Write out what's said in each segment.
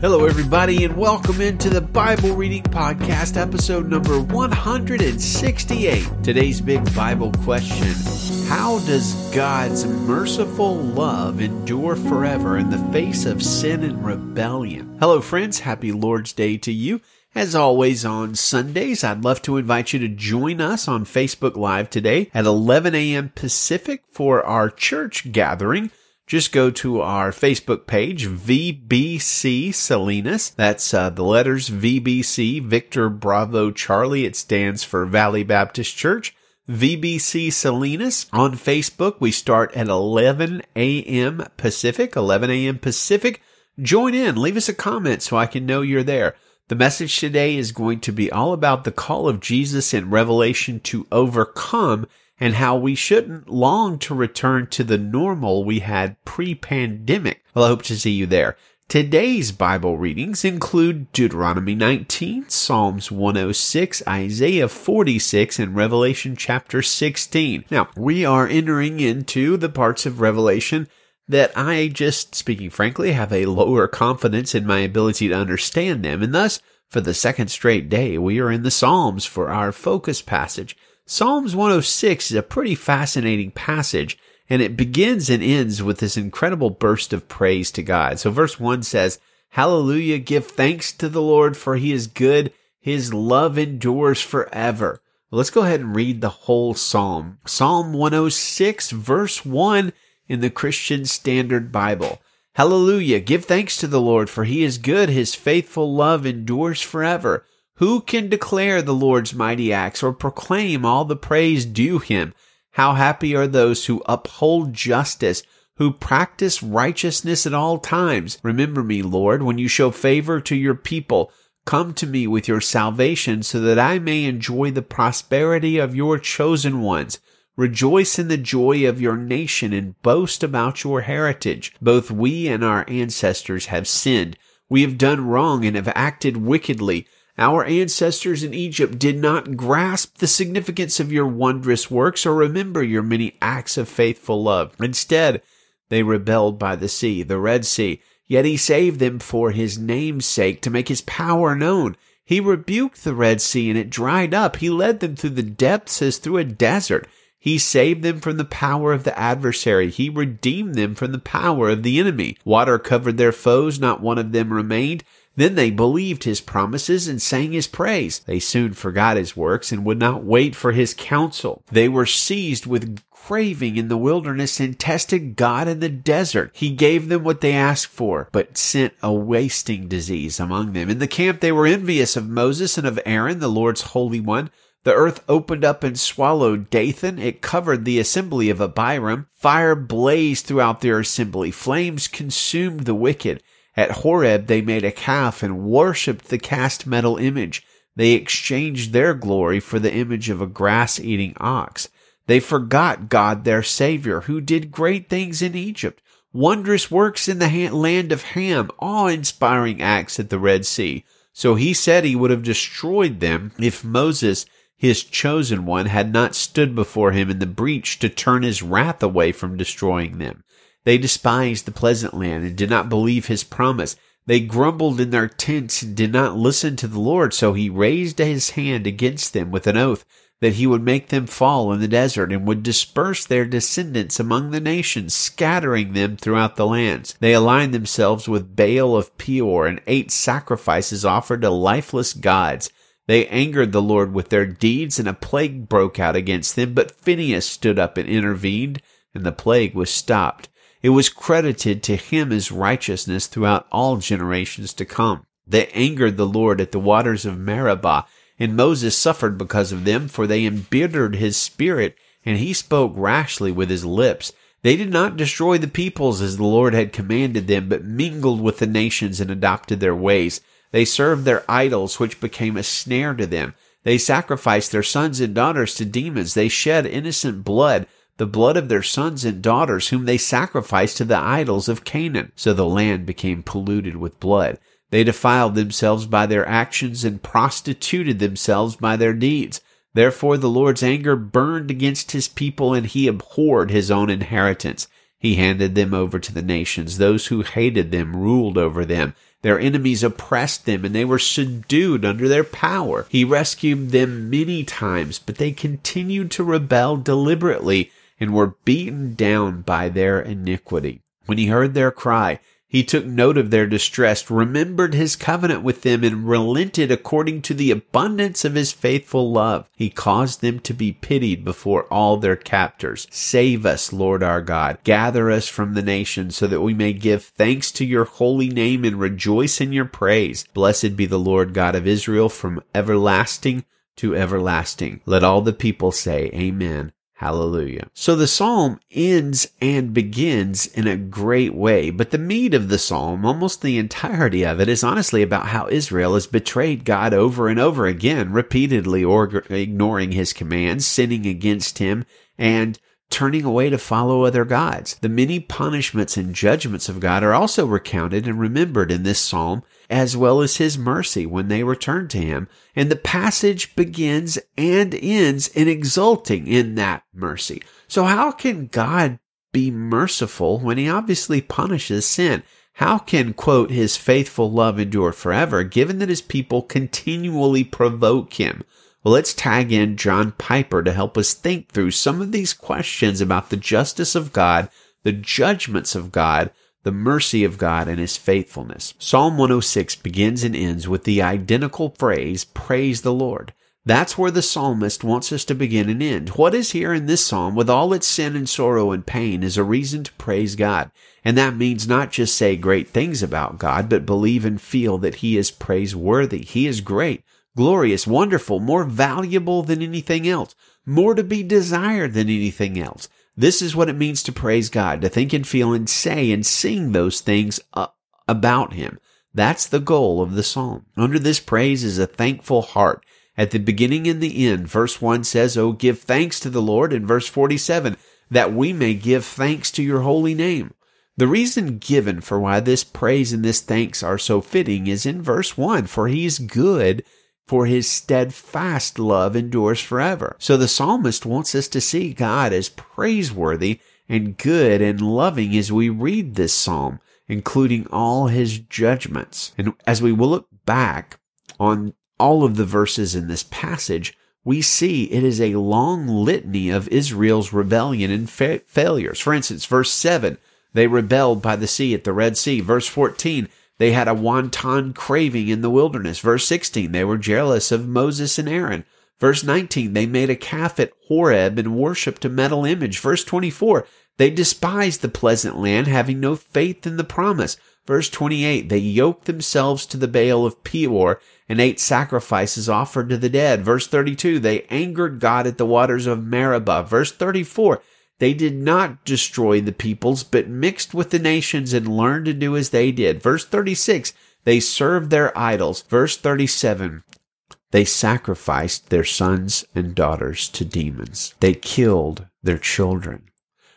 Hello, everybody, and welcome into the Bible Reading Podcast, episode number 168. Today's big Bible question How does God's merciful love endure forever in the face of sin and rebellion? Hello, friends. Happy Lord's Day to you. As always on Sundays, I'd love to invite you to join us on Facebook Live today at 11 a.m. Pacific for our church gathering just go to our Facebook page, VBC Salinas. That's uh, the letters VBC, Victor Bravo Charlie. It stands for Valley Baptist Church. VBC Salinas on Facebook. We start at 11 a.m. Pacific, 11 a.m. Pacific. Join in, leave us a comment so I can know you're there. The message today is going to be all about the call of Jesus in Revelation to overcome and how we shouldn't long to return to the normal we had pre-pandemic. Well, I hope to see you there. Today's Bible readings include Deuteronomy 19, Psalms 106, Isaiah 46, and Revelation chapter 16. Now, we are entering into the parts of Revelation that I just, speaking frankly, have a lower confidence in my ability to understand them, and thus, for the second straight day, we are in the Psalms for our focus passage. Psalms 106 is a pretty fascinating passage, and it begins and ends with this incredible burst of praise to God. So verse 1 says, Hallelujah, give thanks to the Lord, for he is good. His love endures forever. Let's go ahead and read the whole psalm. Psalm 106, verse 1 in the Christian Standard Bible. Hallelujah, give thanks to the Lord, for he is good. His faithful love endures forever. Who can declare the Lord's mighty acts or proclaim all the praise due him? How happy are those who uphold justice, who practice righteousness at all times. Remember me, Lord, when you show favor to your people. Come to me with your salvation so that I may enjoy the prosperity of your chosen ones. Rejoice in the joy of your nation and boast about your heritage. Both we and our ancestors have sinned. We have done wrong and have acted wickedly. Our ancestors in Egypt did not grasp the significance of your wondrous works or remember your many acts of faithful love. Instead, they rebelled by the sea, the Red Sea. Yet he saved them for his name's sake, to make his power known. He rebuked the Red Sea and it dried up. He led them through the depths as through a desert. He saved them from the power of the adversary. He redeemed them from the power of the enemy. Water covered their foes. Not one of them remained. Then they believed his promises and sang his praise. They soon forgot his works and would not wait for his counsel. They were seized with craving in the wilderness and tested God in the desert. He gave them what they asked for, but sent a wasting disease among them. In the camp they were envious of Moses and of Aaron, the Lord's Holy One. The earth opened up and swallowed Dathan. It covered the assembly of Abiram. Fire blazed throughout their assembly. Flames consumed the wicked. At Horeb, they made a calf and worshipped the cast metal image. They exchanged their glory for the image of a grass eating ox. They forgot God their Savior, who did great things in Egypt, wondrous works in the land of Ham, awe inspiring acts at the Red Sea. So he said he would have destroyed them if Moses, his chosen one, had not stood before him in the breach to turn his wrath away from destroying them. They despised the pleasant land and did not believe his promise. They grumbled in their tents and did not listen to the Lord. So he raised his hand against them with an oath that he would make them fall in the desert and would disperse their descendants among the nations, scattering them throughout the lands. They aligned themselves with Baal of Peor and ate sacrifices offered to lifeless gods. They angered the Lord with their deeds, and a plague broke out against them. But Phinehas stood up and intervened, and the plague was stopped. It was credited to him as righteousness throughout all generations to come. They angered the Lord at the waters of Meribah, and Moses suffered because of them, for they embittered his spirit, and he spoke rashly with his lips. They did not destroy the peoples as the Lord had commanded them, but mingled with the nations and adopted their ways. They served their idols, which became a snare to them. They sacrificed their sons and daughters to demons. They shed innocent blood the blood of their sons and daughters whom they sacrificed to the idols of Canaan. So the land became polluted with blood. They defiled themselves by their actions and prostituted themselves by their deeds. Therefore the Lord's anger burned against his people and he abhorred his own inheritance. He handed them over to the nations. Those who hated them ruled over them. Their enemies oppressed them and they were subdued under their power. He rescued them many times, but they continued to rebel deliberately and were beaten down by their iniquity. When he heard their cry, he took note of their distress, remembered his covenant with them, and relented according to the abundance of his faithful love. He caused them to be pitied before all their captors. Save us, Lord our God. Gather us from the nations so that we may give thanks to your holy name and rejoice in your praise. Blessed be the Lord God of Israel from everlasting to everlasting. Let all the people say, Amen. Hallelujah. So the psalm ends and begins in a great way, but the meat of the psalm, almost the entirety of it, is honestly about how Israel has betrayed God over and over again, repeatedly or ignoring his commands, sinning against him, and turning away to follow other gods. The many punishments and judgments of God are also recounted and remembered in this psalm, as well as his mercy when they return to him. And the passage begins and ends in exulting in that mercy. So how can God be merciful when he obviously punishes sin? How can, quote, his faithful love endure forever, given that his people continually provoke him? Well, let's tag in John Piper to help us think through some of these questions about the justice of God, the judgments of God, the mercy of God, and his faithfulness. Psalm 106 begins and ends with the identical phrase, Praise the Lord. That's where the psalmist wants us to begin and end. What is here in this psalm, with all its sin and sorrow and pain, is a reason to praise God. And that means not just say great things about God, but believe and feel that He is praiseworthy. He is great glorious, wonderful, more valuable than anything else, more to be desired than anything else. This is what it means to praise God, to think and feel and say and sing those things uh, about Him. That's the goal of the psalm. Under this praise is a thankful heart. At the beginning and the end, verse 1 says, Oh, give thanks to the Lord, and verse 47, that we may give thanks to your holy name. The reason given for why this praise and this thanks are so fitting is in verse 1 For he is good for his steadfast love endures forever. So the psalmist wants us to see God as praiseworthy and good and loving as we read this psalm, including all his judgments. And as we will look back on all of the verses in this passage, we see it is a long litany of Israel's rebellion and fa- failures. For instance, verse 7, they rebelled by the sea at the Red Sea. Verse 14, they had a wanton craving in the wilderness. Verse 16, they were jealous of Moses and Aaron. Verse 19, they made a calf at Horeb and worshipped a metal image. Verse 24, they despised the pleasant land, having no faith in the promise. Verse 28, they yoked themselves to the Baal of Peor and ate sacrifices offered to the dead. Verse 32, they angered God at the waters of Meribah. Verse 34, they did not destroy the peoples, but mixed with the nations and learned to do as they did. Verse 36, they served their idols. Verse 37, they sacrificed their sons and daughters to demons. They killed their children.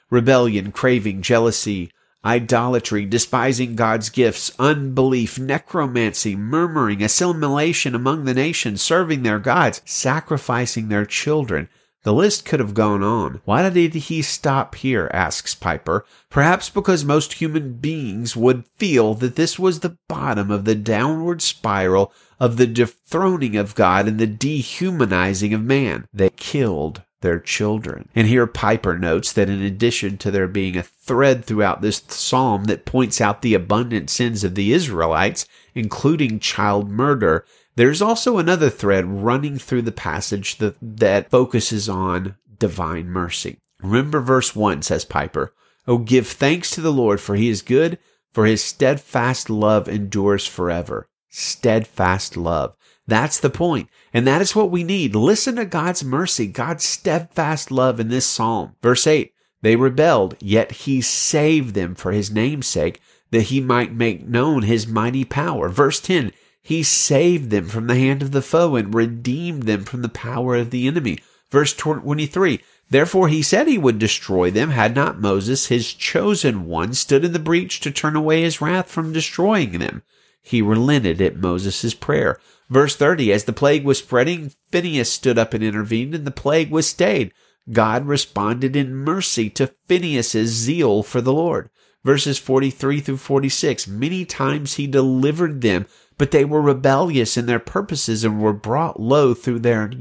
Rebellion, craving, jealousy, idolatry, despising God's gifts, unbelief, necromancy, murmuring, assimilation among the nations, serving their gods, sacrificing their children, the list could have gone on. Why did he stop here? asks Piper. Perhaps because most human beings would feel that this was the bottom of the downward spiral of the dethroning of God and the dehumanizing of man. They killed their children. And here Piper notes that in addition to there being a thread throughout this psalm that points out the abundant sins of the Israelites, including child murder, there's also another thread running through the passage that, that focuses on divine mercy. Remember verse 1 says Piper, Oh, give thanks to the Lord, for he is good, for his steadfast love endures forever. Steadfast love. That's the point. And that is what we need. Listen to God's mercy, God's steadfast love in this psalm. Verse 8, they rebelled, yet he saved them for his name's sake, that he might make known his mighty power. Verse 10, he saved them from the hand of the foe and redeemed them from the power of the enemy. Verse 23 Therefore he said he would destroy them, had not Moses, his chosen one, stood in the breach to turn away his wrath from destroying them. He relented at Moses' prayer. Verse 30 As the plague was spreading, Phinehas stood up and intervened, and the plague was stayed. God responded in mercy to Phinehas' zeal for the Lord. Verses 43 through 46 Many times he delivered them, but they were rebellious in their purposes and were brought low through their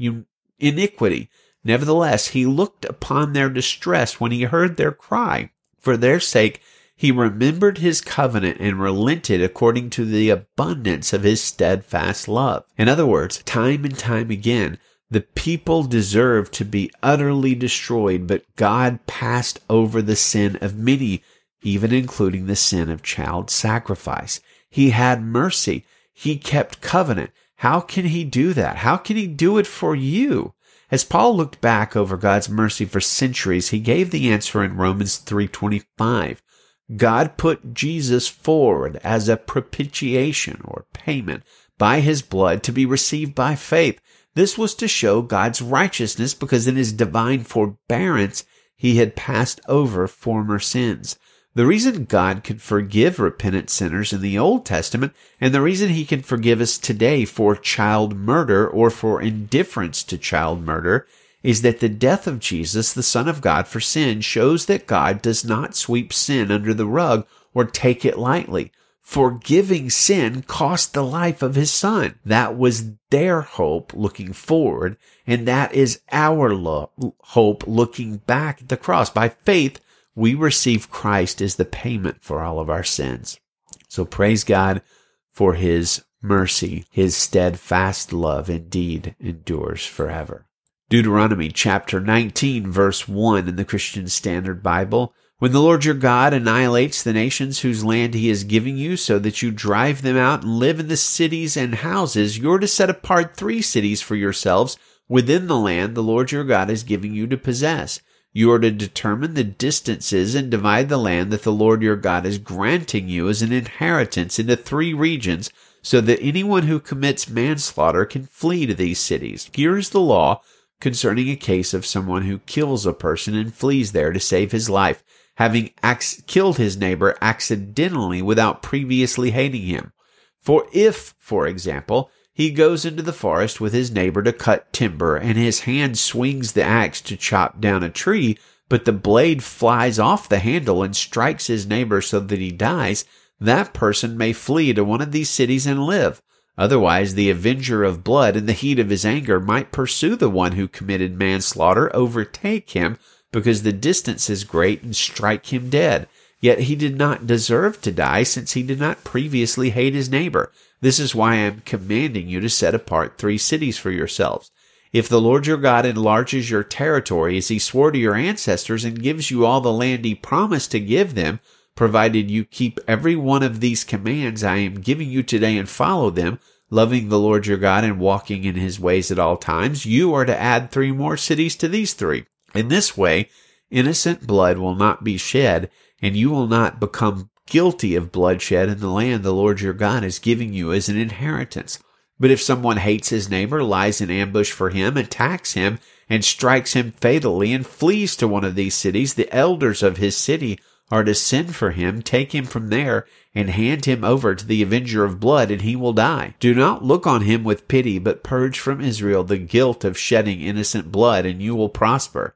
iniquity. Nevertheless, he looked upon their distress when he heard their cry. For their sake, he remembered his covenant and relented according to the abundance of his steadfast love. In other words, time and time again, the people deserved to be utterly destroyed, but God passed over the sin of many, even including the sin of child sacrifice. He had mercy. He kept covenant. How can he do that? How can he do it for you? As Paul looked back over God's mercy for centuries, he gave the answer in Romans 3:25. God put Jesus forward as a propitiation or payment by his blood to be received by faith this was to show God's righteousness because in his divine forbearance he had passed over former sins. The reason God could forgive repentant sinners in the Old Testament and the reason he can forgive us today for child murder or for indifference to child murder is that the death of Jesus, the Son of God for sin, shows that God does not sweep sin under the rug or take it lightly forgiving sin cost the life of his son. That was their hope looking forward, and that is our lo- hope looking back at the cross. By faith, we receive Christ as the payment for all of our sins. So praise God for his mercy. His steadfast love indeed endures forever. Deuteronomy chapter 19 verse 1 in the Christian Standard Bible when the Lord your God annihilates the nations whose land he is giving you so that you drive them out and live in the cities and houses, you're to set apart three cities for yourselves within the land the Lord your God is giving you to possess. You are to determine the distances and divide the land that the Lord your God is granting you as an inheritance into three regions so that anyone who commits manslaughter can flee to these cities. Here is the law concerning a case of someone who kills a person and flees there to save his life having ac- killed his neighbor accidentally without previously hating him. For if, for example, he goes into the forest with his neighbor to cut timber and his hand swings the axe to chop down a tree, but the blade flies off the handle and strikes his neighbor so that he dies, that person may flee to one of these cities and live. Otherwise, the avenger of blood in the heat of his anger might pursue the one who committed manslaughter, overtake him, because the distance is great and strike him dead. Yet he did not deserve to die since he did not previously hate his neighbor. This is why I am commanding you to set apart three cities for yourselves. If the Lord your God enlarges your territory as he swore to your ancestors and gives you all the land he promised to give them, provided you keep every one of these commands I am giving you today and follow them, loving the Lord your God and walking in his ways at all times, you are to add three more cities to these three. In this way, innocent blood will not be shed, and you will not become guilty of bloodshed in the land the Lord your God is giving you as an inheritance. But if someone hates his neighbor, lies in ambush for him, attacks him, and strikes him fatally, and flees to one of these cities, the elders of his city are to send for him, take him from there, and hand him over to the avenger of blood, and he will die. Do not look on him with pity, but purge from Israel the guilt of shedding innocent blood, and you will prosper.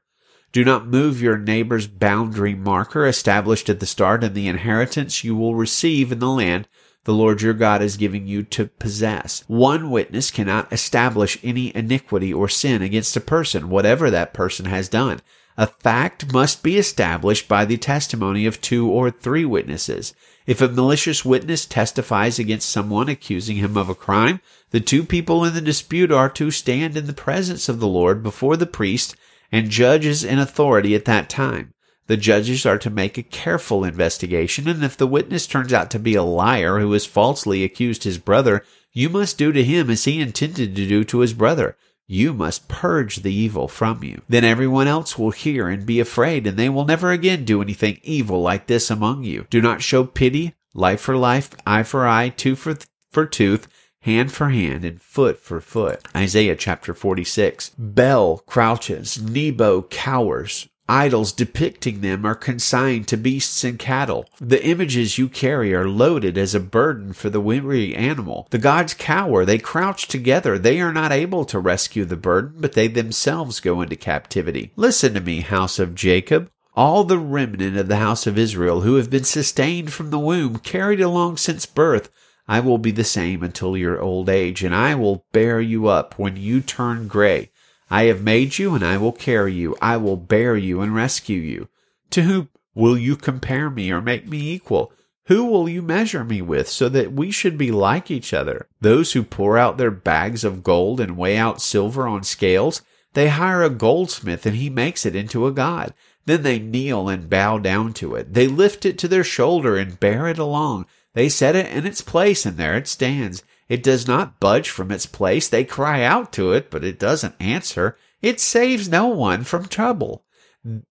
Do not move your neighbor's boundary marker established at the start and the inheritance you will receive in the land the Lord your God is giving you to possess. One witness cannot establish any iniquity or sin against a person, whatever that person has done. A fact must be established by the testimony of two or three witnesses. If a malicious witness testifies against someone accusing him of a crime, the two people in the dispute are to stand in the presence of the Lord before the priest and judges in authority at that time. The judges are to make a careful investigation, and if the witness turns out to be a liar who has falsely accused his brother, you must do to him as he intended to do to his brother. You must purge the evil from you. Then everyone else will hear and be afraid, and they will never again do anything evil like this among you. Do not show pity, life for life, eye for eye, tooth for, for tooth, hand for hand and foot for foot. Isaiah chapter 46. Bel crouches, Nebo cowers. Idols depicting them are consigned to beasts and cattle. The images you carry are loaded as a burden for the weary animal. The gods cower, they crouch together. They are not able to rescue the burden, but they themselves go into captivity. Listen to me, house of Jacob all the remnant of the house of Israel who have been sustained from the womb, carried along since birth, I will be the same until your old age, and I will bear you up when you turn gray. I have made you, and I will carry you. I will bear you and rescue you. To whom will you compare me or make me equal? Who will you measure me with so that we should be like each other? Those who pour out their bags of gold and weigh out silver on scales, they hire a goldsmith and he makes it into a god. Then they kneel and bow down to it. They lift it to their shoulder and bear it along. They set it in its place, and there it stands. It does not budge from its place. They cry out to it, but it doesn't answer. It saves no one from trouble.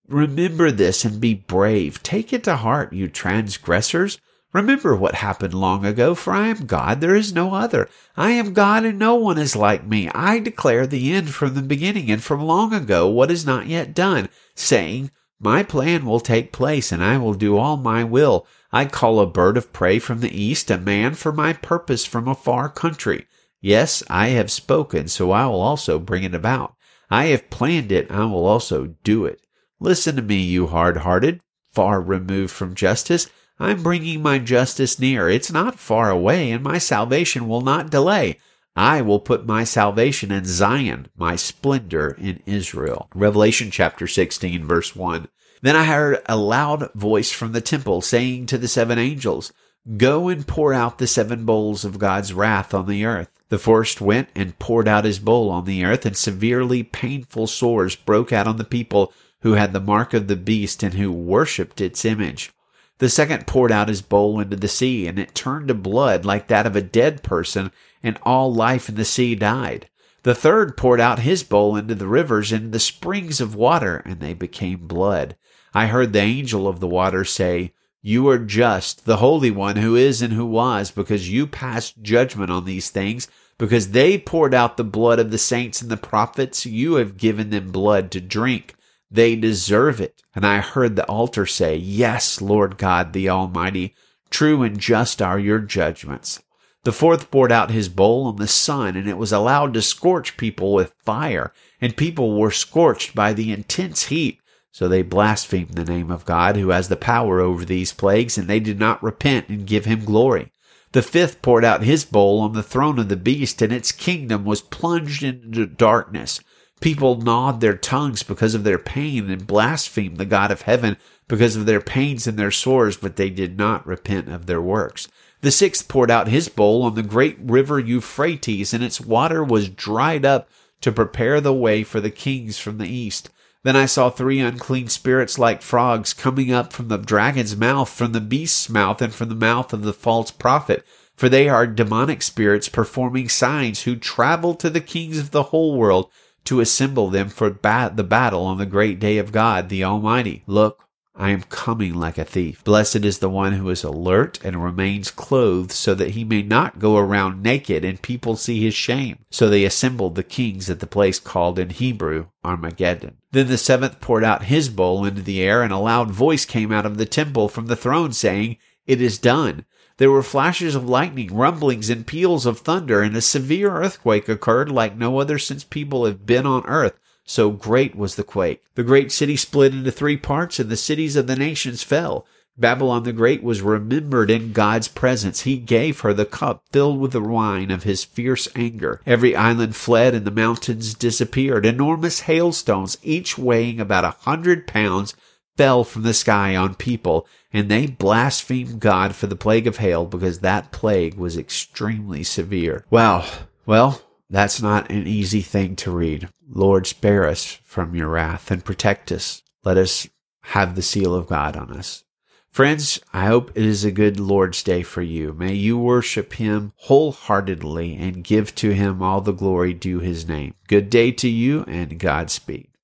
Remember this and be brave. Take it to heart, you transgressors. Remember what happened long ago, for I am God, there is no other. I am God, and no one is like me. I declare the end from the beginning, and from long ago what is not yet done, saying, my plan will take place, and I will do all my will. I call a bird of prey from the east, a man for my purpose from a far country. Yes, I have spoken, so I will also bring it about. I have planned it, I will also do it. Listen to me, you hard hearted, far removed from justice. I'm bringing my justice near. It's not far away, and my salvation will not delay. I will put my salvation in Zion, my splendor in Israel. Revelation chapter 16 verse 1. Then I heard a loud voice from the temple saying to the seven angels, Go and pour out the seven bowls of God's wrath on the earth. The first went and poured out his bowl on the earth, and severely painful sores broke out on the people who had the mark of the beast and who worshipped its image. The second poured out his bowl into the sea, and it turned to blood like that of a dead person, and all life in the sea died. The third poured out his bowl into the rivers and the springs of water, and they became blood. I heard the angel of the water say, You are just, the Holy One who is and who was, because you passed judgment on these things, because they poured out the blood of the saints and the prophets. You have given them blood to drink. They deserve it. And I heard the altar say, Yes, Lord God the Almighty, true and just are your judgments. The fourth poured out his bowl on the sun, and it was allowed to scorch people with fire, and people were scorched by the intense heat. So they blasphemed the name of God, who has the power over these plagues, and they did not repent and give him glory. The fifth poured out his bowl on the throne of the beast, and its kingdom was plunged into darkness. People gnawed their tongues because of their pain and blasphemed the God of heaven because of their pains and their sores, but they did not repent of their works. The sixth poured out his bowl on the great river Euphrates, and its water was dried up to prepare the way for the kings from the east. Then I saw three unclean spirits like frogs coming up from the dragon's mouth, from the beast's mouth, and from the mouth of the false prophet. For they are demonic spirits performing signs who travel to the kings of the whole world to assemble them for bat- the battle on the great day of God the Almighty. Look, I am coming like a thief. Blessed is the one who is alert and remains clothed so that he may not go around naked and people see his shame. So they assembled the kings at the place called in Hebrew Armageddon. Then the seventh poured out his bowl into the air and a loud voice came out of the temple from the throne saying, It is done. There were flashes of lightning, rumblings, and peals of thunder, and a severe earthquake occurred like no other since people have been on earth. So great was the quake. The great city split into three parts, and the cities of the nations fell. Babylon the Great was remembered in God's presence. He gave her the cup filled with the wine of his fierce anger. Every island fled and the mountains disappeared. Enormous hailstones, each weighing about a hundred pounds, fell from the sky on people, and they blasphemed God for the plague of hail because that plague was extremely severe. Wow. Well, that's not an easy thing to read. Lord, spare us from your wrath and protect us. Let us have the seal of God on us. Friends, I hope it is a good Lord's Day for you. May you worship Him wholeheartedly and give to Him all the glory due His name. Good day to you and Godspeed.